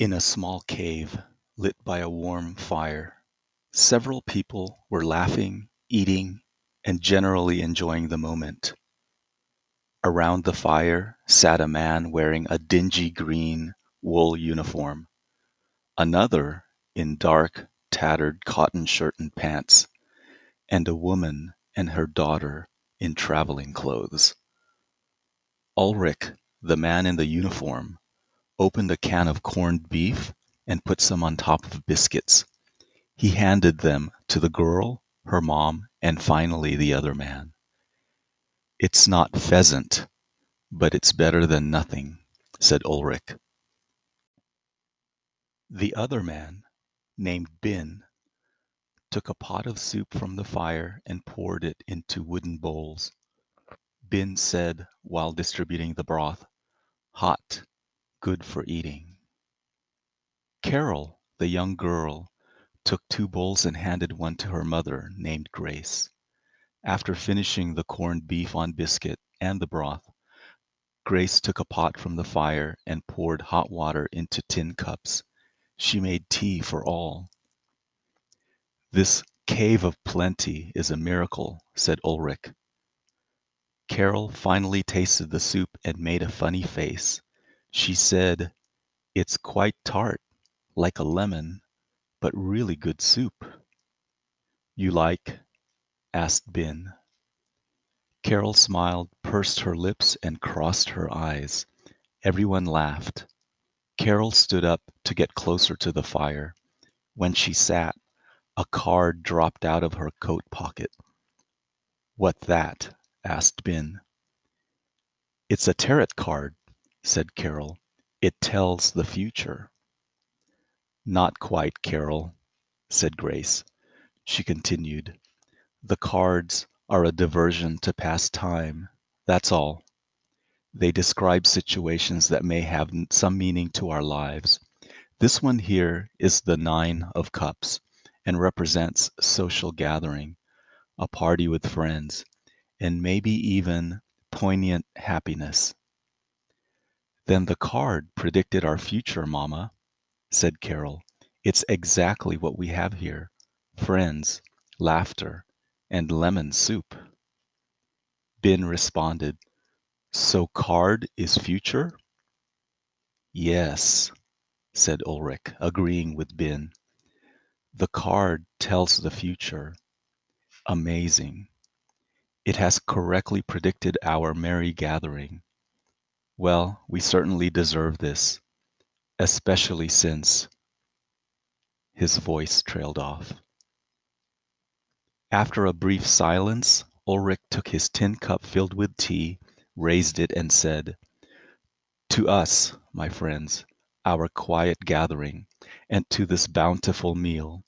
In a small cave, lit by a warm fire, several people were laughing, eating, and generally enjoying the moment. Around the fire sat a man wearing a dingy green wool uniform, another in dark, tattered cotton shirt and pants, and a woman and her daughter in traveling clothes. Ulrich, the man in the uniform, opened a can of corned beef and put some on top of biscuits. He handed them to the girl, her mom, and finally the other man. It's not pheasant, but it's better than nothing, said Ulrich. The other man, named Bin, took a pot of soup from the fire and poured it into wooden bowls. Bin said while distributing the broth, Hot, good for eating. Carol, the young girl, took two bowls and handed one to her mother, named Grace. After finishing the corned beef on biscuit and the broth, Grace took a pot from the fire and poured hot water into tin cups. She made tea for all. This cave of plenty is a miracle, said Ulrich. Carol finally tasted the soup and made a funny face. She said, It's quite tart, like a lemon, but really good soup. You like? asked Bin. Carol smiled, pursed her lips, and crossed her eyes. Everyone laughed. Carol stood up to get closer to the fire. When she sat, a card dropped out of her coat pocket. What that? asked Bin. It's a tarot card, said Carol. It tells the future. Not quite, Carol, said Grace. She continued, The cards are a diversion to pass time. That's all. They describe situations that may have some meaning to our lives. This one here is the Nine of Cups and represents social gathering, a party with friends, and maybe even poignant happiness. Then the card predicted our future, Mamma, said Carol. It's exactly what we have here friends, laughter, and lemon soup. Bin responded, So card is future? Yes, said Ulrich, agreeing with Bin. The card tells the future. Amazing. It has correctly predicted our merry gathering. Well, we certainly deserve this, especially since his voice trailed off. After a brief silence, Ulrich took his tin cup filled with tea, raised it, and said, To us, my friends, our quiet gathering, and to this bountiful meal.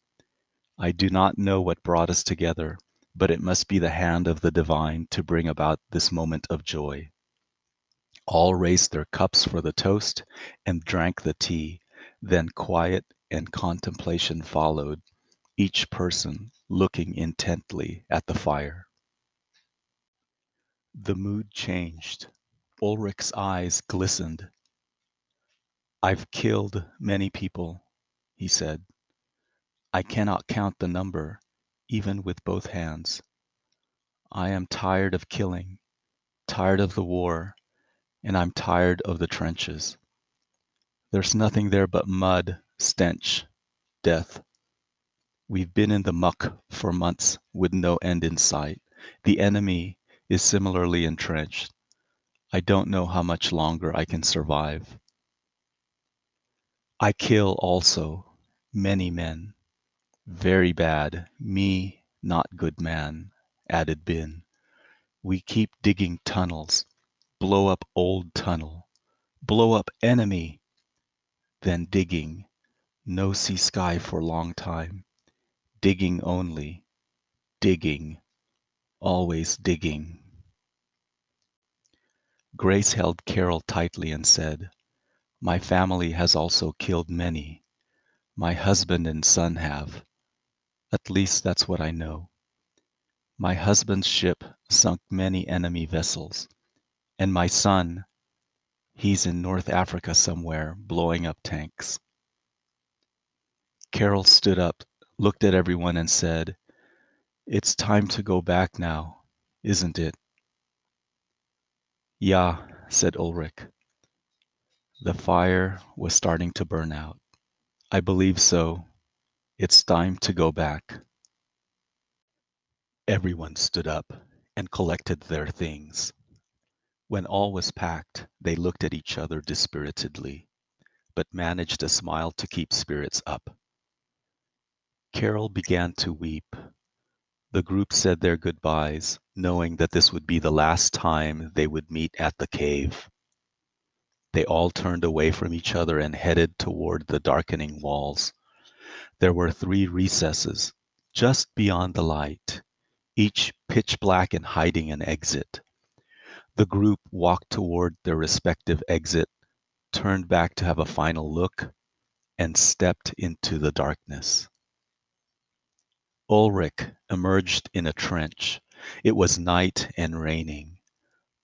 I do not know what brought us together, but it must be the hand of the divine to bring about this moment of joy. All raised their cups for the toast and drank the tea. Then quiet and contemplation followed, each person looking intently at the fire. The mood changed. Ulrich's eyes glistened. I've killed many people, he said. I cannot count the number, even with both hands. I am tired of killing, tired of the war, and I'm tired of the trenches. There's nothing there but mud, stench, death. We've been in the muck for months with no end in sight. The enemy is similarly entrenched. I don't know how much longer I can survive. I kill also many men. Very bad, me not good man, added Bin. We keep digging tunnels, blow up old tunnel, blow up enemy, then digging, no see sky for long time, digging only, digging, always digging. Grace held Carol tightly and said, My family has also killed many. My husband and son have. At least that's what I know. My husband's ship sunk many enemy vessels. And my son, he's in North Africa somewhere blowing up tanks. Carol stood up, looked at everyone, and said, It's time to go back now, isn't it? Yeah, said Ulrich. The fire was starting to burn out. I believe so. It's time to go back. Everyone stood up and collected their things. When all was packed, they looked at each other dispiritedly, but managed a smile to keep spirits up. Carol began to weep. The group said their goodbyes, knowing that this would be the last time they would meet at the cave. They all turned away from each other and headed toward the darkening walls. There were three recesses, just beyond the light, each pitch black and hiding an exit. The group walked toward their respective exit, turned back to have a final look, and stepped into the darkness. Ulrich emerged in a trench. It was night and raining.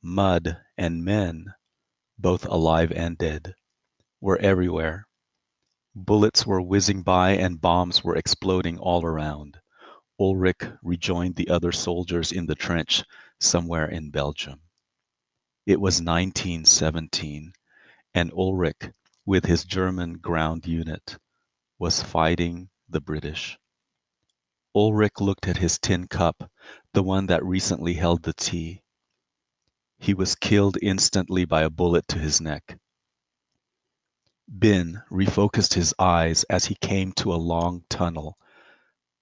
Mud and men, both alive and dead, were everywhere. Bullets were whizzing by and bombs were exploding all around. Ulrich rejoined the other soldiers in the trench somewhere in Belgium. It was 1917, and Ulrich, with his German ground unit, was fighting the British. Ulrich looked at his tin cup, the one that recently held the tea. He was killed instantly by a bullet to his neck. Bin refocused his eyes as he came to a long tunnel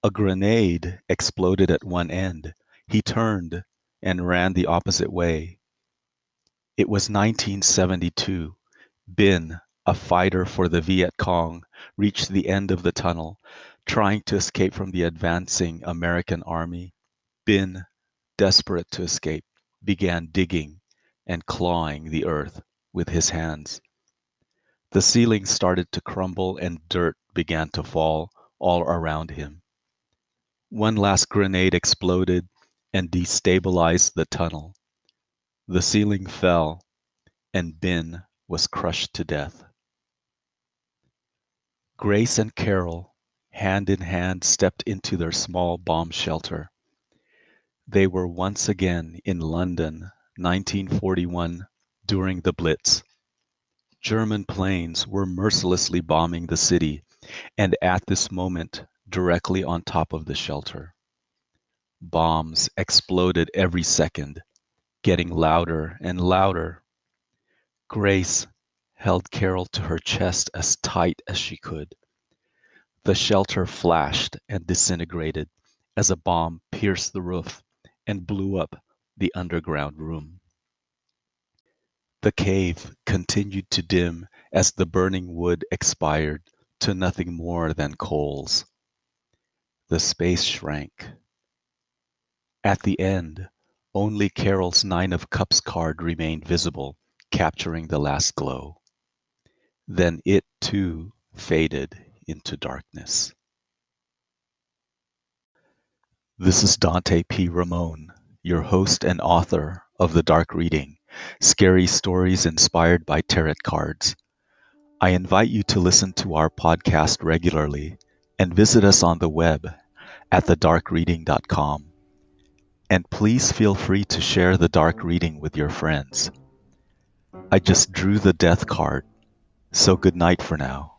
a grenade exploded at one end. He turned and ran the opposite way. It was 1972. Bin, a fighter for the Viet Cong, reached the end of the tunnel, trying to escape from the advancing American army. Bin, desperate to escape, began digging and clawing the earth with his hands. The ceiling started to crumble and dirt began to fall all around him. One last grenade exploded and destabilized the tunnel. The ceiling fell, and Ben was crushed to death. Grace and Carol, hand in hand, stepped into their small bomb shelter. They were once again in London, 1941, during the Blitz. German planes were mercilessly bombing the city, and at this moment directly on top of the shelter. Bombs exploded every second, getting louder and louder. Grace held Carol to her chest as tight as she could. The shelter flashed and disintegrated as a bomb pierced the roof and blew up the underground room. The cave continued to dim as the burning wood expired to nothing more than coals. The space shrank. At the end, only Carol's nine of cups card remained visible, capturing the last glow. Then it, too, faded into darkness. This is Dante P. Ramon, your host and author of The Dark Reading, scary stories inspired by tarot cards. I invite you to listen to our podcast regularly and visit us on the web at thedarkreading.com. And please feel free to share the dark reading with your friends. I just drew the death card, so good night for now.